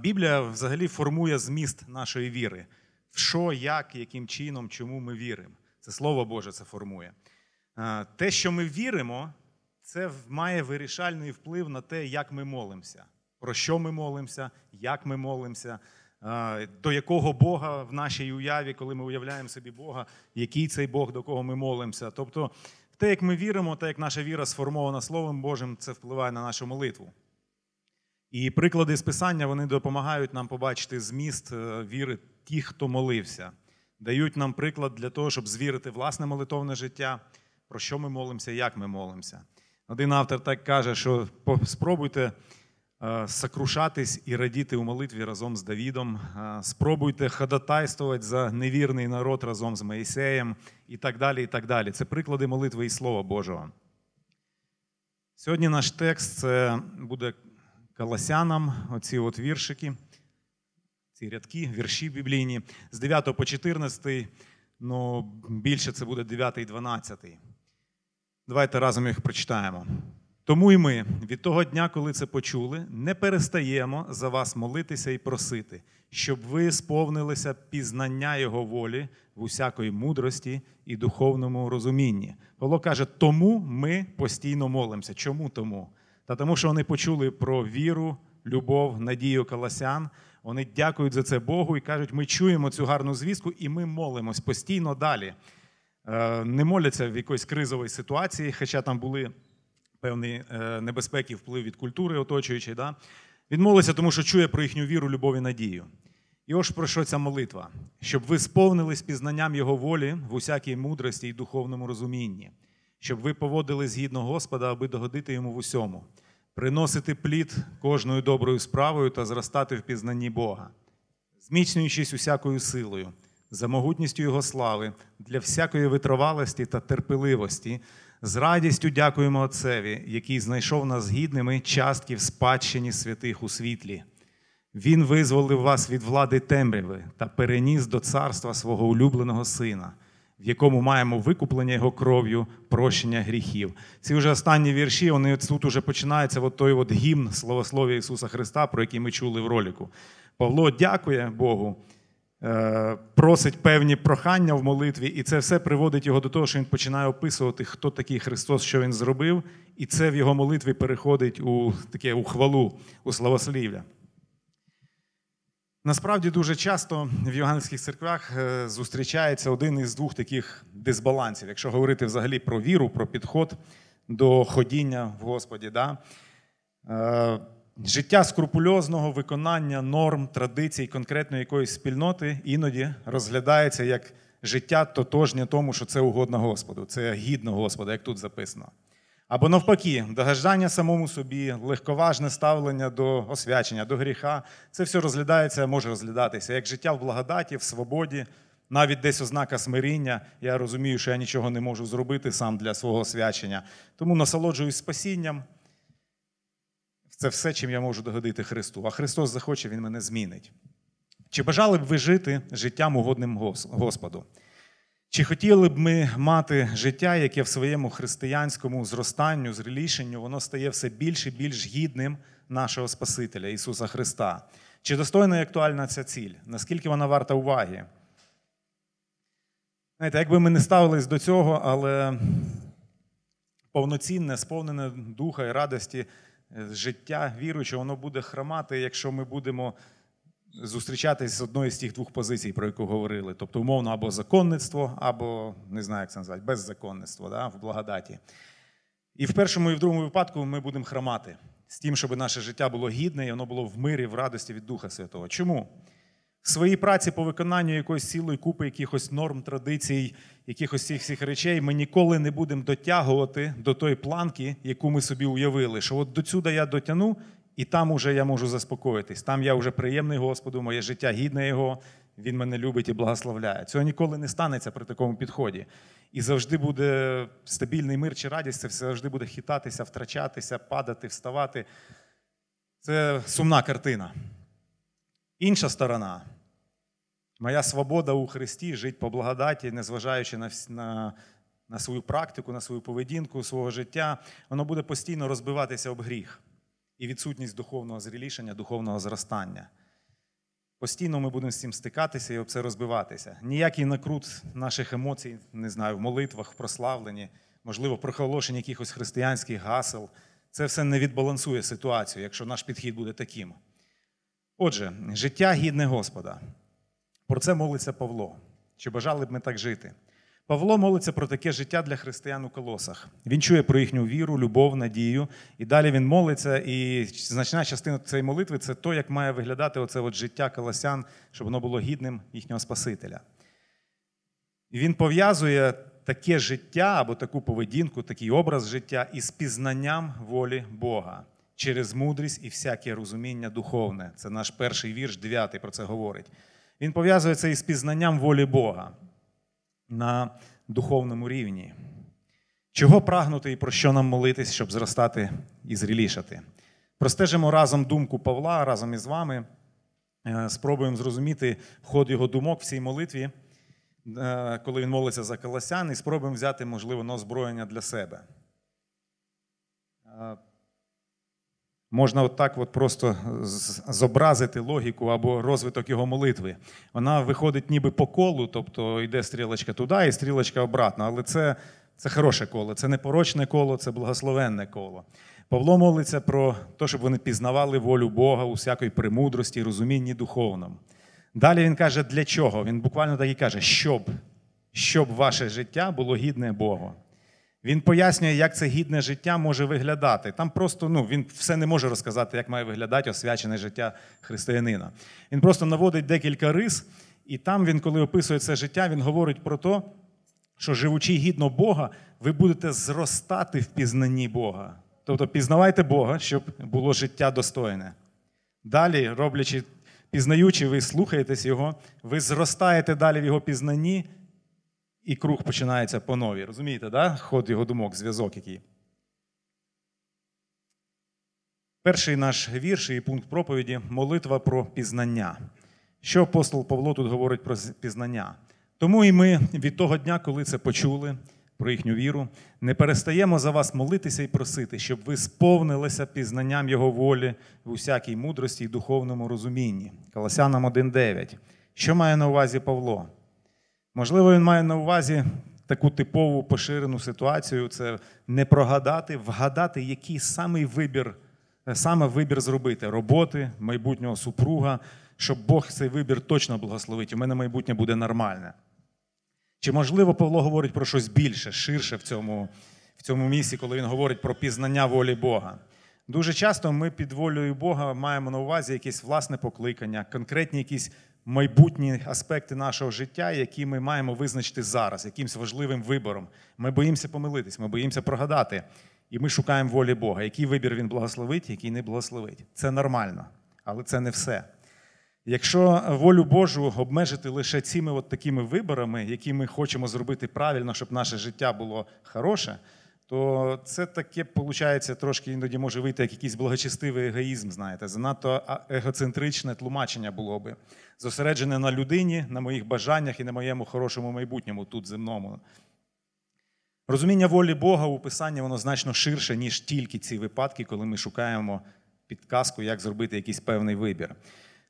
Біблія взагалі формує зміст нашої віри. В що, як, яким чином, чому ми віримо. Це Слово Боже це формує. Те, що ми віримо, це має вирішальний вплив на те, як ми молимося, про що ми молимося, як ми молимося, до якого Бога в нашій уяві, коли ми уявляємо собі Бога, який цей Бог, до кого ми молимося. Тобто, те, як ми віримо, те, як наша віра сформована Словом Божим, це впливає на нашу молитву. І приклади з Писання вони допомагають нам побачити зміст е, віри тих, хто молився, дають нам приклад для того, щоб звірити власне молитовне життя, про що ми молимося, як ми молимося. Один автор так каже, що спробуйте е, сокрушатись і радіти у молитві разом з Давідом, е, спробуйте ходатайствувати за невірний народ разом з Моїсеєм і так далі. і так далі. Це приклади молитви і Слова Божого. Сьогодні наш текст це буде Колосянам, оці от віршики, ці рядки, вірші біблійні, з 9 по 14, ну більше це буде 9 і 12. Давайте разом їх прочитаємо. Тому і ми від того дня, коли це почули, не перестаємо за вас молитися і просити, щоб ви сповнилися пізнання Його волі в усякої мудрості і духовному розумінні. Павло каже, тому ми постійно молимося. Чому тому? Та тому, що вони почули про віру, любов, надію колосян. Вони дякують за це Богу і кажуть, ми чуємо цю гарну звістку, і ми молимось постійно далі. Е, Не моляться в якоїсь кризовій ситуації, хоча там були певні е, небезпеки, вплив від культури оточуючої. Да? Він молиться, тому що чує про їхню віру, любов і надію. І ось про що ця молитва? Щоб ви сповнились пізнанням Його волі в усякій мудрості і духовному розумінні, щоб ви поводили згідно Господа, аби догодити йому в усьому, приносити плід кожною доброю справою та зростати в пізнанні Бога, зміцнюючись усякою силою, за могутністю Його слави, для всякої витривалості та терпеливості, з радістю дякуємо Отцеві, який знайшов нас гідними частки в спадщині святих у світлі. Він визволив вас від влади темряви та переніс до царства свого улюбленого сина, в якому маємо викуплення його кров'ю, прощення гріхів. Ці вже останні вірші, вони тут уже починається от той от гімн славослов'я Ісуса Христа, про який ми чули в ролику. Павло дякує Богу, е, просить певні прохання в молитві, і це все приводить його до того, що він починає описувати, хто такий Христос, що він зробив, і це в його молитві переходить у таке у хвалу, у славослів'я. Насправді дуже часто в євангельських церквах е, зустрічається один із двох таких дисбалансів, якщо говорити взагалі про віру, про підход до ходіння в Господі. Да? Е, Життя скрупульозного виконання норм, традицій конкретної якоїсь спільноти іноді розглядається як життя тотожнє тому, що це угодно Господу, це гідно Господа, як тут записано. Або навпаки, догаждання самому собі, легковажне ставлення до освячення, до гріха це все розглядається, може розглядатися як життя в благодаті, в свободі, навіть десь ознака смиріння. Я розумію, що я нічого не можу зробити сам для свого освячення. Тому насолоджуюсь спасінням. Це все, чим я можу догодити Христу. А Христос захоче, Він мене змінить. Чи бажали б ви жити життям угодним Господу? Чи хотіли б ми мати життя, яке в своєму християнському зростанню, зрелішенню, воно стає все більш і більш гідним нашого Спасителя Ісуса Христа? Чи достойна і актуальна ця ціль? Наскільки вона варта уваги? Знаєте, якби ми не ставились до цього, але повноцінне, сповнене духа і радості е, життя віруючого, воно буде хромати, якщо ми будемо зустрічатись з одної з тих двох позицій, про яку говорили. Тобто, умовно, або законництво, або не знаю, як це назвати, беззаконництво да, в благодаті. І в першому і в другому випадку ми будемо хромати з тим, щоб наше життя було гідне, і воно було в мирі, в радості від Духа Святого. Чому? В своїй праці по виконанню якоїсь цілої купи якихось норм, традицій, якихось цих всіх речей, ми ніколи не будемо дотягувати до тої планки, яку ми собі уявили, що от до сюди я дотягну, і там уже я можу заспокоїтись. Там я вже приємний Господу, моє життя гідне Його, Він мене любить і благословляє. Цього ніколи не станеться при такому підході. І завжди буде стабільний мир чи радість, це завжди буде хитатися, втрачатися, падати, вставати. Це сумна картина. Інша сторона. Моя свобода у Христі жить по благодаті, незважаючи на, на, на свою практику, на свою поведінку, свого життя, воно буде постійно розбиватися об гріх. І відсутність духовного зрілішання, духовного зростання. Постійно ми будемо з цим стикатися і об це розбиватися. Ніякий накрут наших емоцій, не знаю, в молитвах, в прославленні, можливо, в проголошенні якихось християнських гасел. Це все не відбалансує ситуацію, якщо наш підхід буде таким. Отже, життя гідне Господа. Про це молиться Павло. Чи бажали б ми так жити? Павло молиться про таке життя для християн у колосах. Він чує про їхню віру, любов, надію. І далі він молиться. І значна частина цієї молитви це то, як має виглядати оце от життя колосян, щоб воно було гідним їхнього Спасителя. І він пов'язує таке життя або таку поведінку, такий образ життя із пізнанням волі Бога через мудрість і всяке розуміння духовне. Це наш перший вірш, дев'ятий про це говорить. Він пов'язує це із пізнанням волі Бога на духовному рівні. Чого прагнути і про що нам молитись, щоб зростати і зрілішати? Простежимо разом думку Павла разом із вами. Е, Спробуємо зрозуміти ход його думок в цій молитві, е, коли він молиться за колосян, і спробуємо взяти, можливо, на озброєння для себе. Можна отак от просто зобразити логіку або розвиток його молитви. Вона виходить ніби по колу, тобто йде стрілочка туди і стрілочка обратно. Але це, це хороше коло, це не порочне коло, це благословенне коло. Павло молиться про те, щоб вони пізнавали волю Бога у всякої премудрості, розумінні духовному. Далі він каже, для чого? Він буквально так і каже, щоб, щоб ваше життя було гідне Богу. Він пояснює, як це гідне життя може виглядати. Там просто ну, він все не може розказати, як має виглядати освячене життя християнина. Він просто наводить декілька рис, і там він, коли описує це життя, він говорить про те, що живучи гідно Бога, ви будете зростати в пізнанні Бога. Тобто пізнавайте Бога, щоб було життя достойне. Далі, роблячи, пізнаючи, ви слухаєтесь Його, ви зростаєте далі в Його пізнанні, і круг починається по новій. Розумієте, да? ход його думок, зв'язок який. Перший наш вірш і пункт проповіді молитва про пізнання. Що апостол Павло тут говорить про пізнання? Тому і ми від того дня, коли це почули, про їхню віру, не перестаємо за вас молитися і просити, щоб ви сповнилися пізнанням Його волі в усякій мудрості і духовному розумінні. Колосянам 1.9. Що має на увазі Павло? Можливо, він має на увазі таку типову поширену ситуацію: це не прогадати, вгадати, який самий вибір, саме вибір зробити роботи, майбутнього супруга, щоб Бог цей вибір точно благословить. У мене майбутнє буде нормальне. Чи можливо Павло говорить про щось більше, ширше в цьому, в цьому місці, коли він говорить про пізнання волі Бога? Дуже часто ми під волею Бога маємо на увазі якесь власне покликання, конкретні якісь майбутні аспекти нашого життя, які ми маємо визначити зараз, якимось важливим вибором. Ми боїмося помилитись, ми боїмося прогадати. І ми шукаємо волі Бога. Який вибір він благословить, який не благословить. Це нормально, але це не все. Якщо волю Божу обмежити лише цими от такими виборами, які ми хочемо зробити правильно, щоб наше життя було хороше, то це таке, виходить, трошки іноді може вийти як якийсь благочестивий егоїзм, знаєте, занадто егоцентричне тлумачення було би. Зосереджене на людині, на моїх бажаннях і на моєму хорошому майбутньому тут земному. Розуміння волі Бога у Писанні воно значно ширше, ніж тільки ці випадки, коли ми шукаємо підказку, як зробити якийсь певний вибір.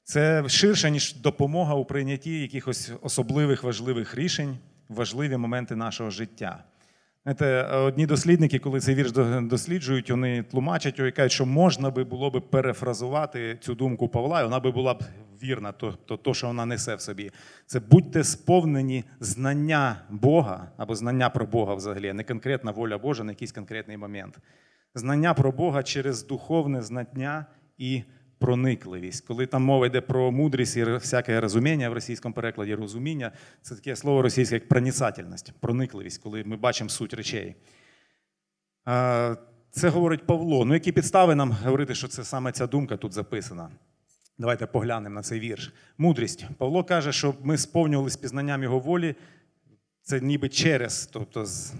Це ширше, ніж допомога у прийнятті якихось особливих важливих рішень, важливі моменти нашого життя. Знаєте, одні дослідники, коли цей вірш досліджують, вони тлумачать його і кажуть, що можна би було би перефразувати цю думку Павла, і вона би була б вірна, то, то, то, що вона несе в собі. Це будьте сповнені знання Бога або знання про Бога взагалі, не конкретна воля Божа на якийсь конкретний момент. Знання про Бога через духовне знання і проникливість. Коли там мова йде про мудрість і всяке розуміння в російському перекладі розуміння, це таке слово російське як проницательність, проникливість, коли ми бачимо суть речей. Це говорить Павло. Ну, які підстави нам говорити, що це саме ця думка тут записана? Давайте поглянемо на цей вірш. Мудрість. Павло каже, що ми сповнювалися пізнанням його волі. Це ніби через, тобто з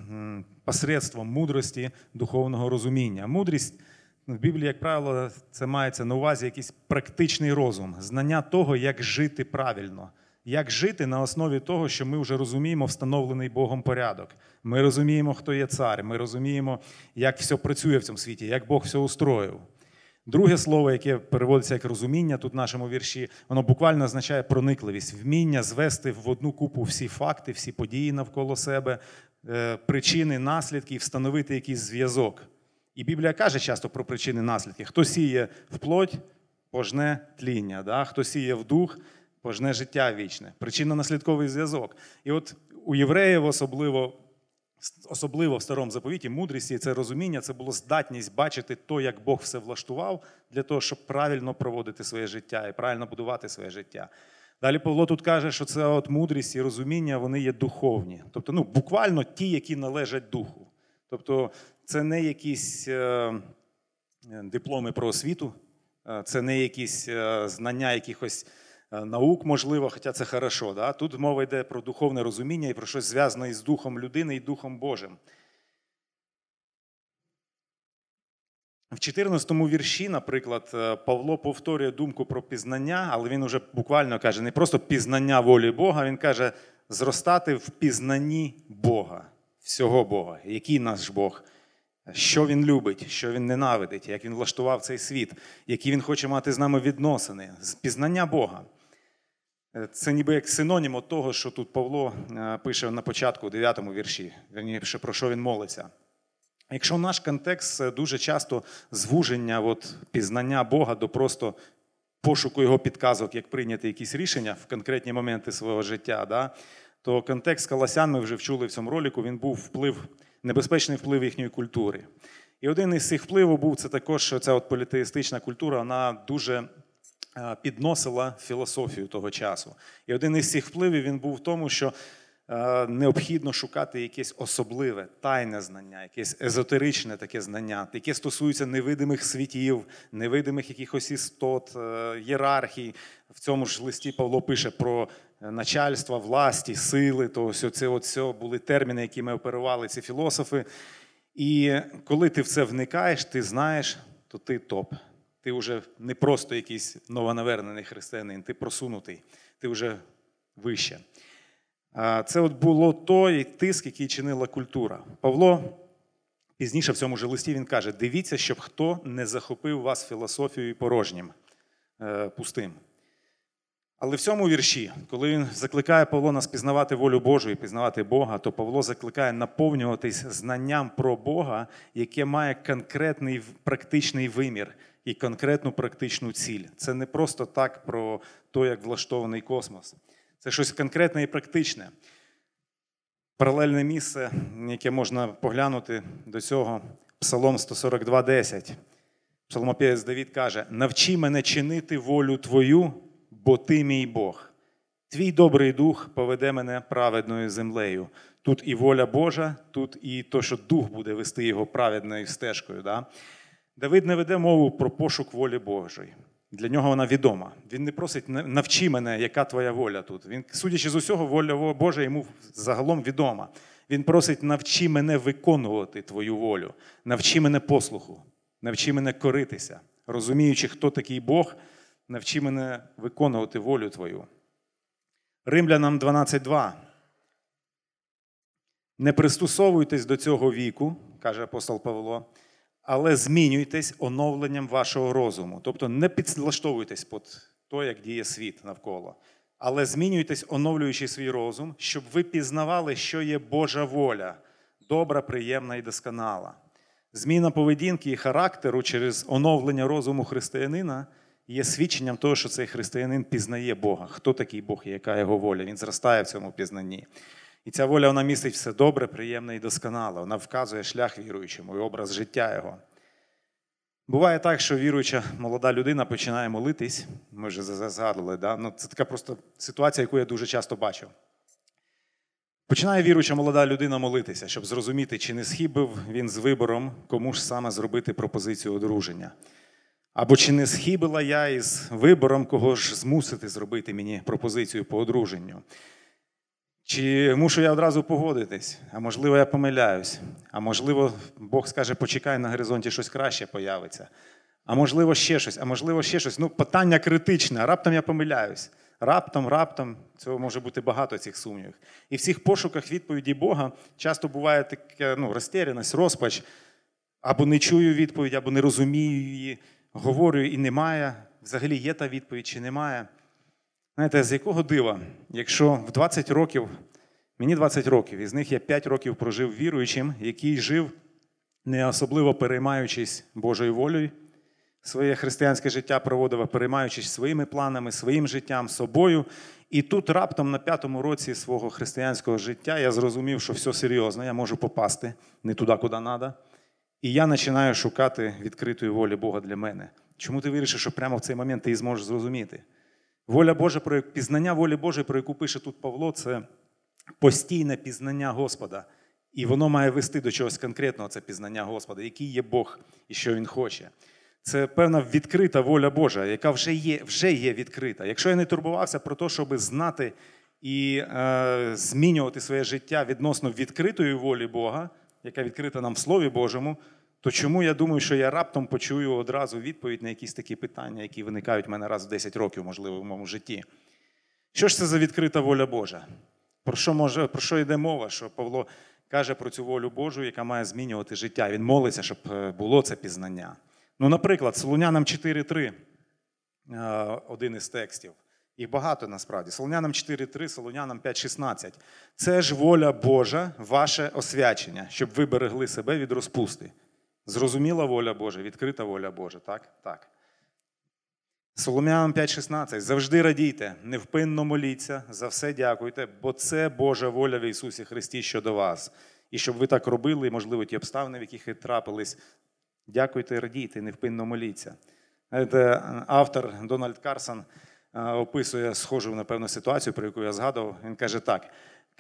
посредством мудрості духовного розуміння. Мудрість в Біблії, як правило, це мається на увазі якийсь практичний розум, знання того, як жити правильно, як жити на основі того, що ми вже розуміємо встановлений Богом порядок. Ми розуміємо, хто є цар, ми розуміємо, як все працює в цьому світі, як Бог все устроїв. Друге слово, яке переводиться як розуміння тут в нашому вірші, воно буквально означає проникливість, вміння звести в одну купу всі факти, всі події навколо себе, е, причини, наслідки і встановити якийсь зв'язок. І Біблія каже часто про причини наслідки. Хто сіє в плоть, пожне тління, да? хто сіє в дух, пожне життя вічне. Причинно-наслідковий зв'язок. І от у євреїв особливо. Особливо в старому заповіті мудрість і це розуміння, це було здатність бачити то, як Бог все влаштував, для того, щоб правильно проводити своє життя і правильно будувати своє життя. Далі Павло тут каже, що це от мудрість і розуміння вони є духовні. Тобто, ну, буквально ті, які належать духу. Тобто, це не якісь е, дипломи про освіту, е, це не якісь е, знання якихось е, наук, можливо, хоча це хорошо. Да? Тут мова йде про духовне розуміння і про щось зв'язане із Духом людини і Духом Божим. В 14 вірші, наприклад, е, Павло повторює думку про пізнання, але він уже буквально каже не просто пізнання волі Бога, він каже зростати в пізнанні Бога, всього Бога, який наш Бог, що Він любить, що Він ненавидить, як Він влаштував цей світ, які Він хоче мати з нами відносини, з пізнання Бога. Е, Це ніби як синонім от того, що тут Павло е, пише на початку, у 9 вірші, Вірніше, про що він молиться. Якщо наш контекст це дуже часто звуження от, пізнання Бога до просто пошуку його підказок, як прийняти якісь рішення в конкретні моменти свого життя, да, то контекст Колосян, ми вже вчули в цьому ролику, він був вплив, небезпечний вплив їхньої культури. І один із цих впливів був це також, ця от політеїстична культура, вона дуже е, підносила філософію того часу. І один із цих впливів він був в тому, що е, необхідно шукати якесь особливе, тайне знання, якесь езотеричне таке знання, яке стосується невидимих світів, невидимих якихось істот, е, єрархій. В цьому ж листі Павло пише про е, начальство, власті, сили. То ось це от все були терміни, якими оперували ці філософи. І коли ти в це вникаєш, ти знаєш, то ти топ. Ти вже не просто якийсь новонавернений християнин, ти просунутий, ти вже вище. Це от було той тиск, який чинила культура. Павло пізніше в цьому ж листі він каже: дивіться, щоб хто не захопив вас філософією порожнім, е, пустим. Але в цьому вірші, коли він закликає Павло нас пізнавати волю Божу і пізнавати Бога, то Павло закликає наповнюватись знанням про Бога, яке має конкретний практичний вимір і конкретну практичну ціль. Це не просто так про те, як влаштований космос. Це щось конкретне і практичне. Паралельне місце, яке можна поглянути до цього, Псалом 142,10. Псалмопівець Давід каже: навчи мене чинити волю Твою, бо ти мій Бог. Твій добрий дух поведе мене праведною землею. Тут і воля Божа, тут і то, що дух буде вести його праведною стежкою. Да? Давид не веде мову про пошук волі Божої. Для нього вона відома. Він не просить навчи мене, яка твоя воля тут. Він, судячи з усього, воля Божа йому загалом відома. Він просить навчи мене виконувати твою волю, навчи мене послуху, навчи мене коритися, розуміючи, хто такий Бог, навчи мене виконувати волю твою. Римлянам 12.2. Не пристосовуйтесь до цього віку, каже апостол Павло, але змінюйтесь оновленням вашого розуму. Тобто не підлаштовуйтесь під то, як діє світ навколо. Але змінюйтесь, оновлюючи свій розум, щоб ви пізнавали, що є Божа воля, добра, приємна і досконала. Зміна поведінки і характеру через оновлення розуму християнина є свідченням того, що цей християнин пізнає Бога. Хто такий Бог і яка його воля? Він зростає в цьому пізнанні. І ця воля вона містить все добре, приємне і досконале. Вона вказує шлях віруючому і образ життя його. Буває так, що віруюча молода людина починає молитись. Ми вже згадували, да? ну, це така просто ситуація, яку я дуже часто бачу. Починає віруюча молода людина молитися, щоб зрозуміти, чи не схибив він з вибором, кому ж саме зробити пропозицію одруження. Або чи не схибила я із вибором, кого ж змусити зробити мені пропозицію по одруженню. Чи мушу я одразу погодитись? А можливо, я помиляюсь. А можливо, Бог скаже, почекай на горизонті щось краще появиться. А можливо, ще щось, а можливо, ще щось. Ну, питання критичне, раптом я помиляюсь. Раптом, раптом, цього може бути багато цих сумнівів. І в цих пошуках відповіді Бога часто буває така ну, розтеряність, розпач. Або не чую відповідь, або не розумію її, говорю і немає, взагалі є та відповідь чи немає. Знаєте, з якого дива, якщо в 20 років, мені 20 років, із них я 5 років прожив віруючим, який жив, не особливо переймаючись Божою волею, своє християнське життя проводив, переймаючись своїми планами, своїм життям, собою. І тут раптом на п'ятому році свого християнського життя я зрозумів, що все серйозно, я можу попасти не туди, куди треба. І я починаю шукати відкритої волі Бога для мене. Чому ти вирішив, що прямо в цей момент ти її зможеш зрозуміти? Воля Божа, про пізнання волі Божої, про яку пише тут Павло, це постійне пізнання Господа. І воно має вести до чогось конкретного, це пізнання Господа, який є Бог і що Він хоче. Це певна відкрита воля Божа, яка вже є, вже є відкрита. Якщо я не турбувався про те, щоб знати і е, змінювати своє життя відносно відкритої волі Бога, яка відкрита нам в Слові Божому, то чому я думаю, що я раптом почую одразу відповідь на якісь такі питання, які виникають в мене раз в 10 років, можливо, в моєму житті? Що ж це за відкрита воля Божа? Про що, може, про що йде мова? Що Павло каже про цю волю Божу, яка має змінювати життя. Він молиться, щоб е, було це пізнання. Ну, наприклад, Солунянам 4.3, е, один із текстів. Їх багато насправді. Солунянам 4.3, Солунянам 5.16. Це ж воля Божа, ваше освячення, щоб ви берегли себе від розпусти. Зрозуміла воля Божа, відкрита воля Божа, так? Так. Солом'янам 5.16. Завжди радійте, невпинно моліться, за все дякуйте, бо це Божа воля в Ісусі Христі щодо вас. І щоб ви так робили, можливо, ті обставини, в яких ви трапились, дякуйте радійте, невпинно моліться. Знаєте, автор Дональд Карсон е, описує схожу, напевно, ситуацію, про яку я згадував. Він каже так.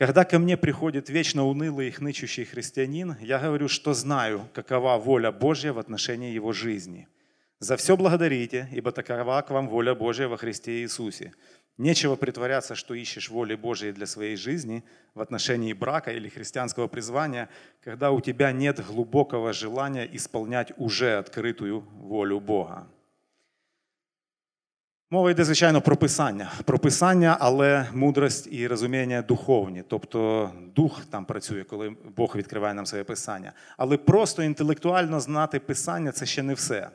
Когда ко мне приходит вечно унылый и хнычущий христианин, я говорю, что знаю, какова воля Божья в отношении его жизни. За все благодарите, ибо такова к вам воля Божья во Христе Иисусе. Нечего притворяться, что ищешь воли Божьей для своей жизни в отношении брака или христианского призвания, когда у тебя нет глубокого желания исполнять уже открытую волю Бога. Мова йде, звичайно, про писання. Про писання, але мудрость і розуміння духовні. Тобто дух там працює, коли Бог відкриває нам своє писання. Але просто інтелектуально знати писання це ще не все.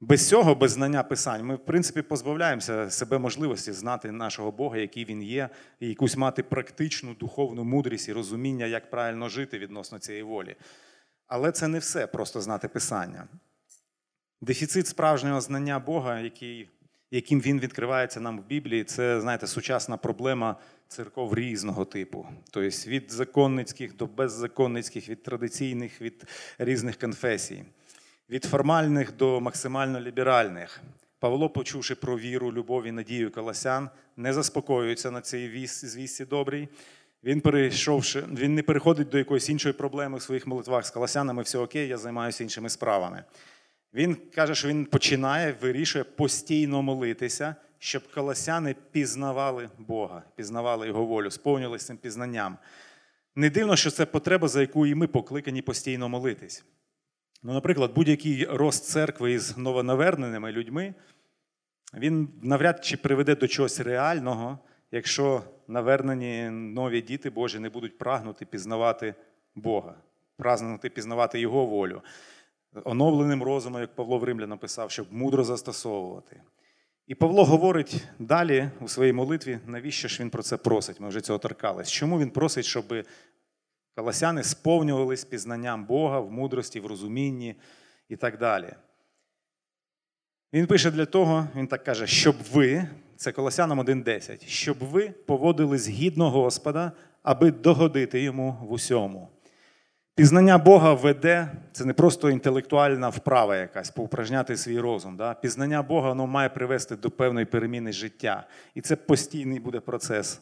Без цього, без знання писань, ми, в принципі, позбавляємося себе можливості знати нашого Бога, який він є, і якусь мати практичну духовну мудрість і розуміння, як правильно жити відносно цієї волі. Але це не все просто знати писання. Дефіцит справжнього знання Бога, який, яким він відкривається нам в Біблії, це, знаєте, сучасна проблема церков різного типу. Тобто від законницьких до беззаконницьких, від традиційних, від різних конфесій, від формальних до максимально ліберальних. Павло, почувши про віру, любов і надію колосян, не заспокоюється на цій віс- звісті добрій. Він, перейшовши, він не переходить до якоїсь іншої проблеми в своїх молитвах з колосянами, все окей, я займаюся іншими справами. Він каже, що він починає, вирішує постійно молитися, щоб колосяни пізнавали Бога, пізнавали Його волю, сповнювалися цим пізнанням. Не дивно, що це потреба, за яку і ми покликані постійно молитись. Ну, наприклад, будь-який рост церкви із новонаверненими людьми, він навряд чи приведе до чогось реального, якщо навернені нові діти Божі не будуть прагнути пізнавати Бога, прагнути пізнавати Його волю. Оновленим розумом, як Павло в Римля написав, щоб мудро застосовувати. І Павло говорить далі у своїй молитві, навіщо ж він про це просить? Ми вже цього торкались. Чому він просить, щоб колосяни сповнювались пізнанням Бога в мудрості, в розумінні і так далі. Він пише для того, він так каже, щоб ви, це Колосянам 1.10, щоб ви поводились гідно Господа, аби догодити йому в усьому. Пізнання Бога веде, це не просто інтелектуальна вправа якась, поупражняти свій розум. Да? Пізнання Бога воно має привести до певної переміни життя. І це постійний буде процес.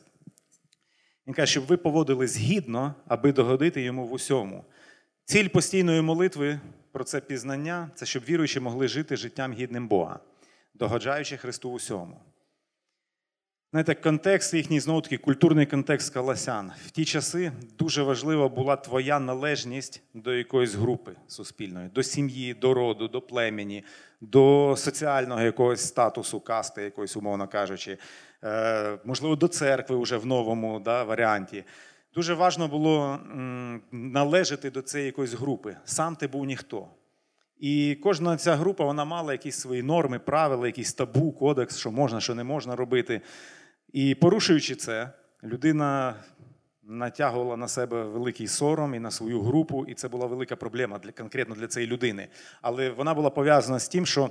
Він каже, щоб ви поводились гідно, аби догодити йому в усьому. Ціль постійної молитви про це пізнання це щоб віруючі могли жити життям гідним Бога, догоджаючи Христу в усьому. Знаєте, контекст їхній знову таки культурний контекст колосян. В ті часи дуже важлива була твоя належність до якоїсь групи суспільної, до сім'ї, до роду, до племені, до соціального якогось статусу, касти, якоїсь, умовно кажучи, е, можливо, до церкви вже в новому да, варіанті. Дуже важливо було належати до цієї якоїсь групи. Сам ти був ніхто. І кожна ця група вона мала якісь свої норми, правила, якісь табу, кодекс, що можна, що не можна робити. І порушуючи це, людина натягувала на себе великий сором і на свою групу, і це була велика проблема для конкретно для цієї людини. Але вона була пов'язана з тим, що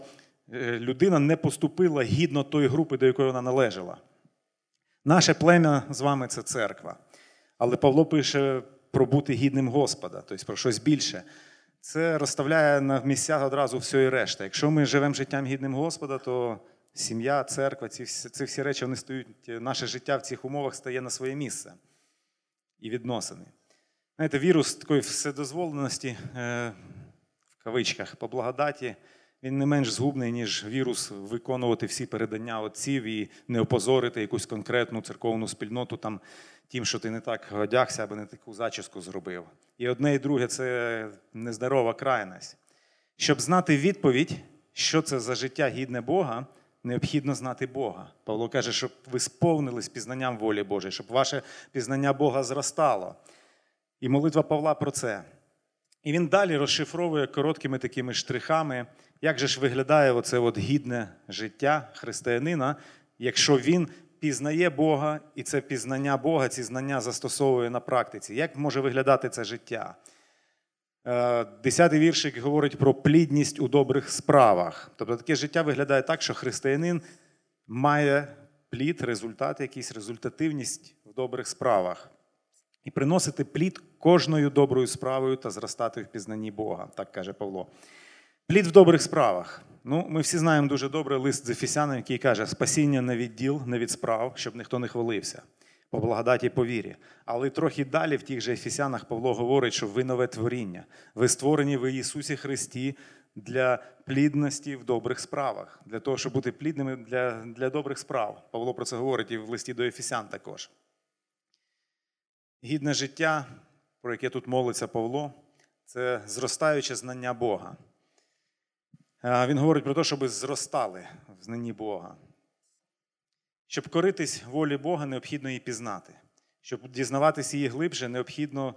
е, людина не поступила гідно тої групи, до якої вона належала. Наше плем'я з вами це церква. Але Павло пише про бути гідним Господа, тобто про щось більше. Це розставляє на місця одразу все і решта. Якщо ми живемо життям гідним Господа, то сім'я, церква, ці всі, ці всі речі вони стають, наше життя в цих умовах стає на своє місце і відносини. Знаєте, вірус такої вседозволеності, е, в кавичках, по благодаті, він не менш згубний, ніж вірус виконувати всі передання отців і не опозорити якусь конкретну церковну спільноту там, тим, що ти не так одягся або не таку зачіску зробив. І одне і друге це нездорова крайність. Щоб знати відповідь, що це за життя гідне Бога, необхідно знати Бога. Павло каже, щоб ви сповнились пізнанням волі Божої, щоб ваше пізнання Бога зростало. І молитва Павла про це. І він далі розшифровує короткими такими штрихами, як же ж виглядає оце от гідне життя християнина, якщо він пізнає Бога, і це пізнання Бога, ці знання застосовує на практиці. Як може виглядати це життя? Е, Десятий віршик говорить про плідність у добрих справах. Тобто таке життя виглядає так, що християнин має плід, результат, якийсь результативність в добрих справах. І приносити плід кожною доброю справою та зростати в пізнанні Бога, так каже Павло. Плід в добрих справах. Ну, ми всі знаємо дуже добре лист з Ефесянам, який каже: спасіння не від діл, не від справ, щоб ніхто не хвалився. По благодаті по вірі. Але трохи далі в тих же Ефесянах Павло говорить, що ви нове творіння. Ви створені в Ісусі Христі для плідності в добрих справах, для того, щоб бути плідними для, для добрих справ. Павло про це говорить і в листі до Ефесян також. Гідне життя, про яке тут молиться Павло, це зростаюче знання Бога. Він говорить про те, щоб зростали в знанні Бога. Щоб коритись волі Бога, необхідно її пізнати. Щоб дізнаватися її глибше, необхідно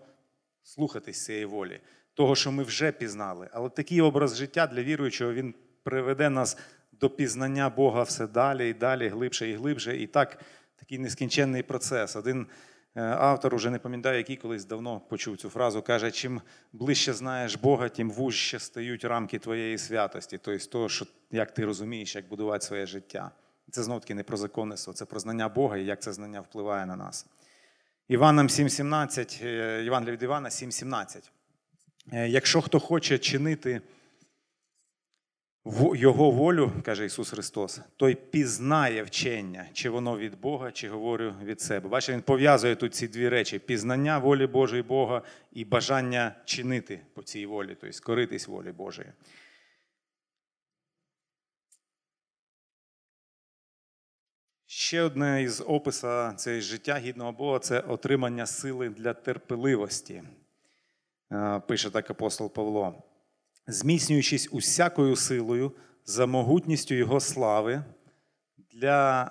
слухатись цієї волі, того, що ми вже пізнали. Але такий образ життя для віруючого він приведе нас до пізнання Бога все далі і далі, глибше і глибше. І так такий нескінченний процес. Один е, автор, уже не пам'ятаю, який колись давно почув цю фразу, каже: чим ближче знаєш Бога, тим вужче стають рамки твоєї святості, тобто того, що як ти розумієш, як будувати своє життя. Це знов таки не про законництво, це про знання Бога і як це знання впливає на нас. Іванам 7,17, е, Євангелія від Івана 7,17. Е, Якщо хто хоче чинити Його волю, каже Ісус Христос, той пізнає вчення, чи воно від Бога, чи говорю від себе. Бачите, він пов'язує тут ці дві речі: пізнання волі Божої Бога і бажання чинити по цій волі, тобто коритись волі Божої. Ще одне із опису цього життя гідного Бога це отримання сили для терпеливості. Е, Пише так апостол Павло. Зміцнюючись усякою силою за могутністю Його слави, для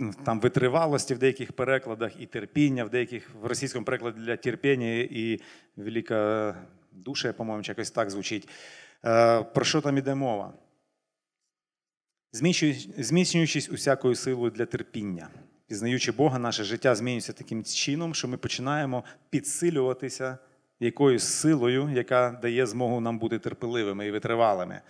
е, там, витривалості в деяких перекладах і терпіння, в деяких в російському перекладі для терпіння і велика душа, по-моєму, якось так звучить. Е, Про що там іде мова? Зміцнюючись усякою силою для терпіння. Пізнаючи Бога, наше життя змінюється таким чином, що ми починаємо підсилюватися якоюсь силою, яка дає змогу нам бути терпеливими і витривалими.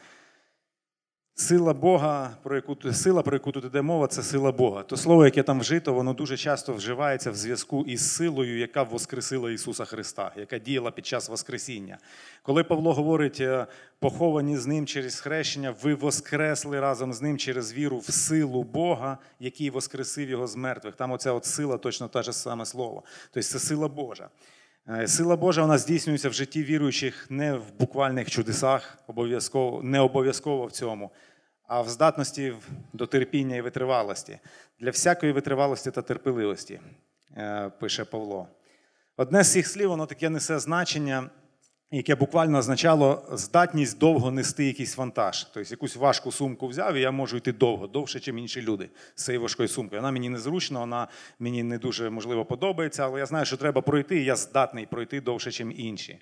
Сила Бога, про яку сила, про яку тут іде мова, це сила Бога. То слово, яке там вжито, воно дуже часто вживається в зв'язку із силою, яка воскресила Ісуса Христа, яка діяла під час Воскресіння. Коли Павло говорить, е, поховані з ним через хрещення, ви воскресли разом з ним через віру в силу Бога, який воскресив його з мертвих. Там оця от сила точно те ж саме слово. Тобто це сила Божа. Е, Сила Божа вона здійснюється в житті віруючих не в буквальних чудесах, обов'язково, не обов'язково в цьому, а в здатності до терпіння і витривалості. Для всякої витривалості та терпеливості, е, пише Павло. Одне з цих слів, воно таке несе значення, яке буквально означало здатність довго нести якийсь вантаж. Тобто якусь важку сумку взяв, і я можу йти довго, довше, ніж інші люди з цією важкою сумкою. Вона мені незручна, вона мені не дуже можливо подобається, але я знаю, що треба пройти, і я здатний пройти довше, ніж інші.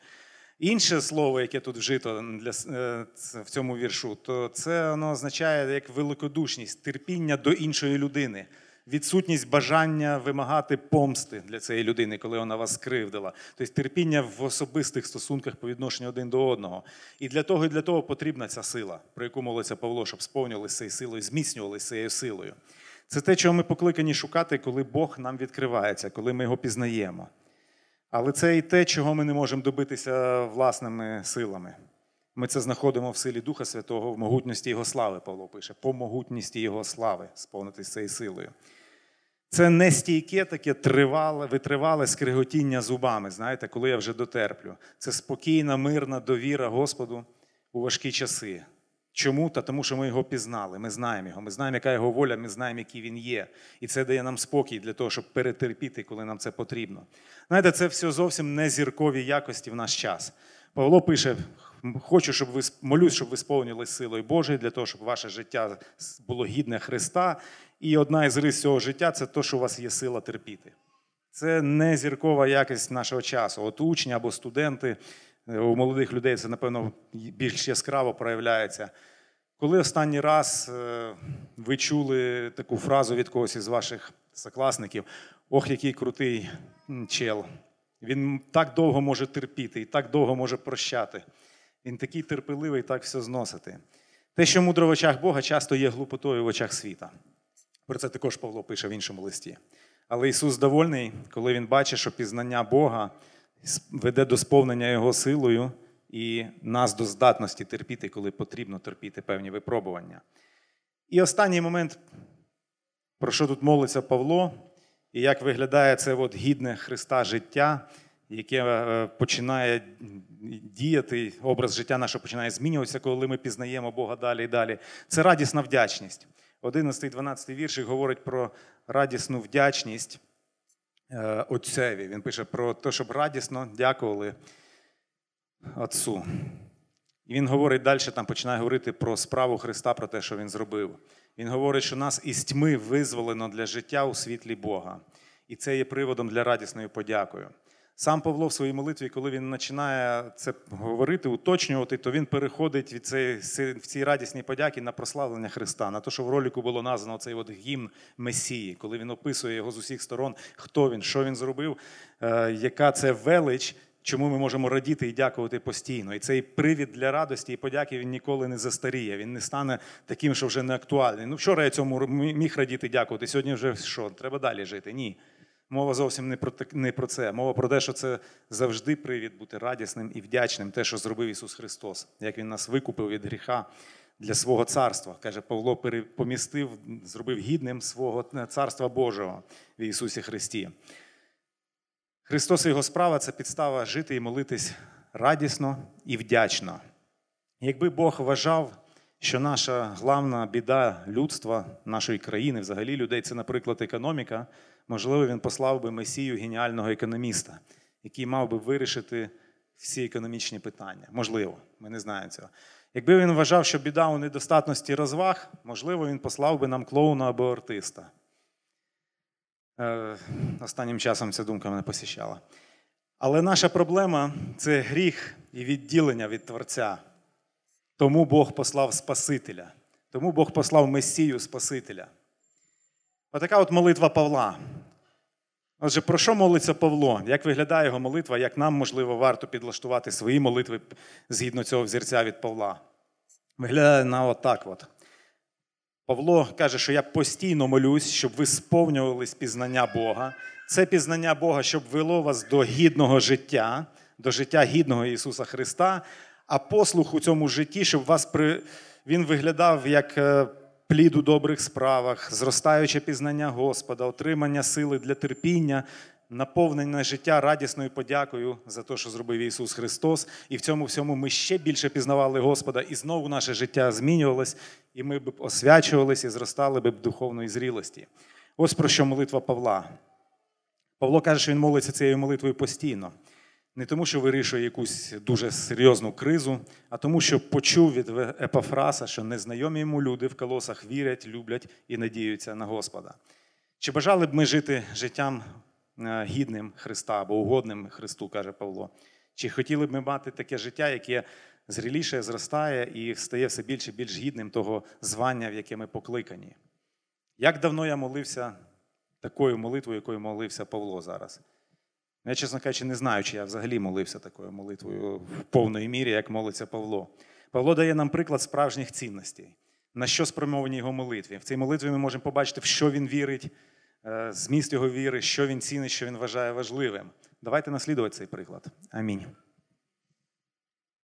Інше слово, яке тут вжито для, е, в цьому віршу, то це воно означає як великодушність, терпіння до іншої людини, відсутність бажання вимагати помсти для цієї людини, коли вона вас скривдила. Тобто терпіння в особистих стосунках по відношенню один до одного. І для того, і для того потрібна ця сила, про яку молиться Павло, щоб сповнювалися цією силою, зміцнювалися цією силою. Це те, чого ми покликані шукати, коли Бог нам відкривається, коли ми його пізнаємо. Але це і те, чого ми не можемо добитися власними силами. Ми це знаходимо в силі Духа Святого, в могутності Його слави, Павло пише, по могутності Його слави сповнитись цією силою. Це не стійке, таке тривале, витривале скриготіння зубами, знаєте, коли я вже дотерплю. Це спокійна, мирна довіра Господу у важкі часи. Чому? Та тому, що ми його пізнали. Ми знаємо його, ми знаємо, яка його воля, ми знаємо, який він є. І це дає нам спокій для того, щоб перетерпіти, коли нам це потрібно. Знаєте, це все зовсім не зіркові якості в наш час. Павло пише: хочу, щоб ви молюсь, щоб ви сповнились силою Божою, для того, щоб ваше життя було гідне Христа. І одна із рис цього життя це те, що у вас є сила терпіти. Це не зіркова якість нашого часу. От учні або студенти, у молодих людей це, напевно, більш яскраво проявляється. Коли останній раз е, ви чули таку фразу від когось із ваших сокласників: ох, який крутий чел. Він так довго може терпіти і так довго може прощати. Він такий терпеливий, так все зносити. Те, що мудро в очах Бога, часто є глупотою в очах світа. Про це також Павло пише в іншому листі. Але Ісус довольний, коли Він бачить, що пізнання Бога веде до сповнення Його силою і нас до здатності терпіти, коли потрібно терпіти певні випробування. І останній момент, про що тут молиться Павло, і як виглядає це от гідне Христа життя, яке е, починає діяти, образ життя наше починає змінюватися, коли ми пізнаємо Бога далі і далі. Це радісна вдячність. 11-12 віршик говорить про радісну вдячність Отцеві. Він пише про те, щоб радісно дякували Отцу. І він говорить далі, там починає говорити про справу Христа, про те, що Він зробив. Він говорить, що нас із тьми визволено для життя у світлі Бога. І це є приводом для радісної подякою. Сам Павло в своїй молитві, коли він починає це говорити, уточнювати, то він переходить від цієї, в цій радісній подяки на прославлення Христа, на те, що в ролику було названо цей от гімн Месії, коли він описує його з усіх сторон, хто він, що він зробив, е, яка це велич, чому ми можемо радіти і дякувати постійно. І цей привід для радості і подяки він ніколи не застаріє. Він не стане таким, що вже не актуальний. Ну, вчора я цьому міг радіти, дякувати. Сьогодні вже що? Треба далі жити? Ні. Мова зовсім не про не про це. Мова про те, що це завжди привід бути радісним і вдячним, те, що зробив Ісус Христос, як Він нас викупив від гріха для свого царства. Каже, Павло помістив, зробив гідним свого царства Божого в Ісусі Христі. Христос і Його справа це підстава жити і молитись радісно і вдячно. Якби Бог вважав, що наша главна біда людства, нашої країни, взагалі людей, це, наприклад, економіка, можливо, він послав би Месію геніального економіста, який мав би вирішити всі економічні питання. Можливо, ми не знаємо цього. Якби він вважав, що біда у недостатності розваг, можливо, він послав би нам клоуна або артиста. Е, Останнім часом ця думка мене посіщала. Але наша проблема це гріх і відділення від Творця. Тому Бог послав Спасителя. Тому Бог послав Месію Спасителя. Отака от молитва Павла. Отже, про що молиться Павло? Як виглядає його молитва, як нам, можливо, варто підлаштувати свої молитви згідно цього взірця від Павла? Виглядає на отак от. Павло каже, що я постійно молюсь, щоб ви сповнювались пізнання Бога. Це пізнання Бога, щоб вело вас до гідного життя, до життя гідного Ісуса Христа, а послух у цьому житті, щоб вас при... він виглядав як е, плід у добрих справах, зростаюче пізнання Господа, отримання сили для терпіння, наповнене життя радісною подякою за те, що зробив Ісус Христос. І в цьому всьому ми ще більше пізнавали Господа, і знову наше життя змінювалось, і ми б освячувалися і зростали б духовної зрілості. Ось про що молитва Павла. Павло каже, що він молиться цією молитвою постійно. Не тому, що вирішує якусь дуже серйозну кризу, а тому, що почув від Епафраса, що незнайомі йому люди в колосах вірять, люблять і надіються на Господа. Чи бажали б ми жити життям гідним Христа або угодним Христу, каже Павло? Чи хотіли б ми мати таке життя, яке зріліше зростає і стає все більше і більш гідним того звання, в яке ми покликані? Як давно я молився такою молитвою, якою молився Павло зараз? Я, чесно кажучи, не знаю, чи я взагалі молився такою молитвою в повної мірі, як молиться Павло. Павло дає нам приклад справжніх цінностей, на що спрямовані його молитві. В цій молитві ми можемо побачити, в що він вірить, е, зміст його віри, що він цінить, що він вважає важливим. Давайте наслідувати цей приклад. Амінь.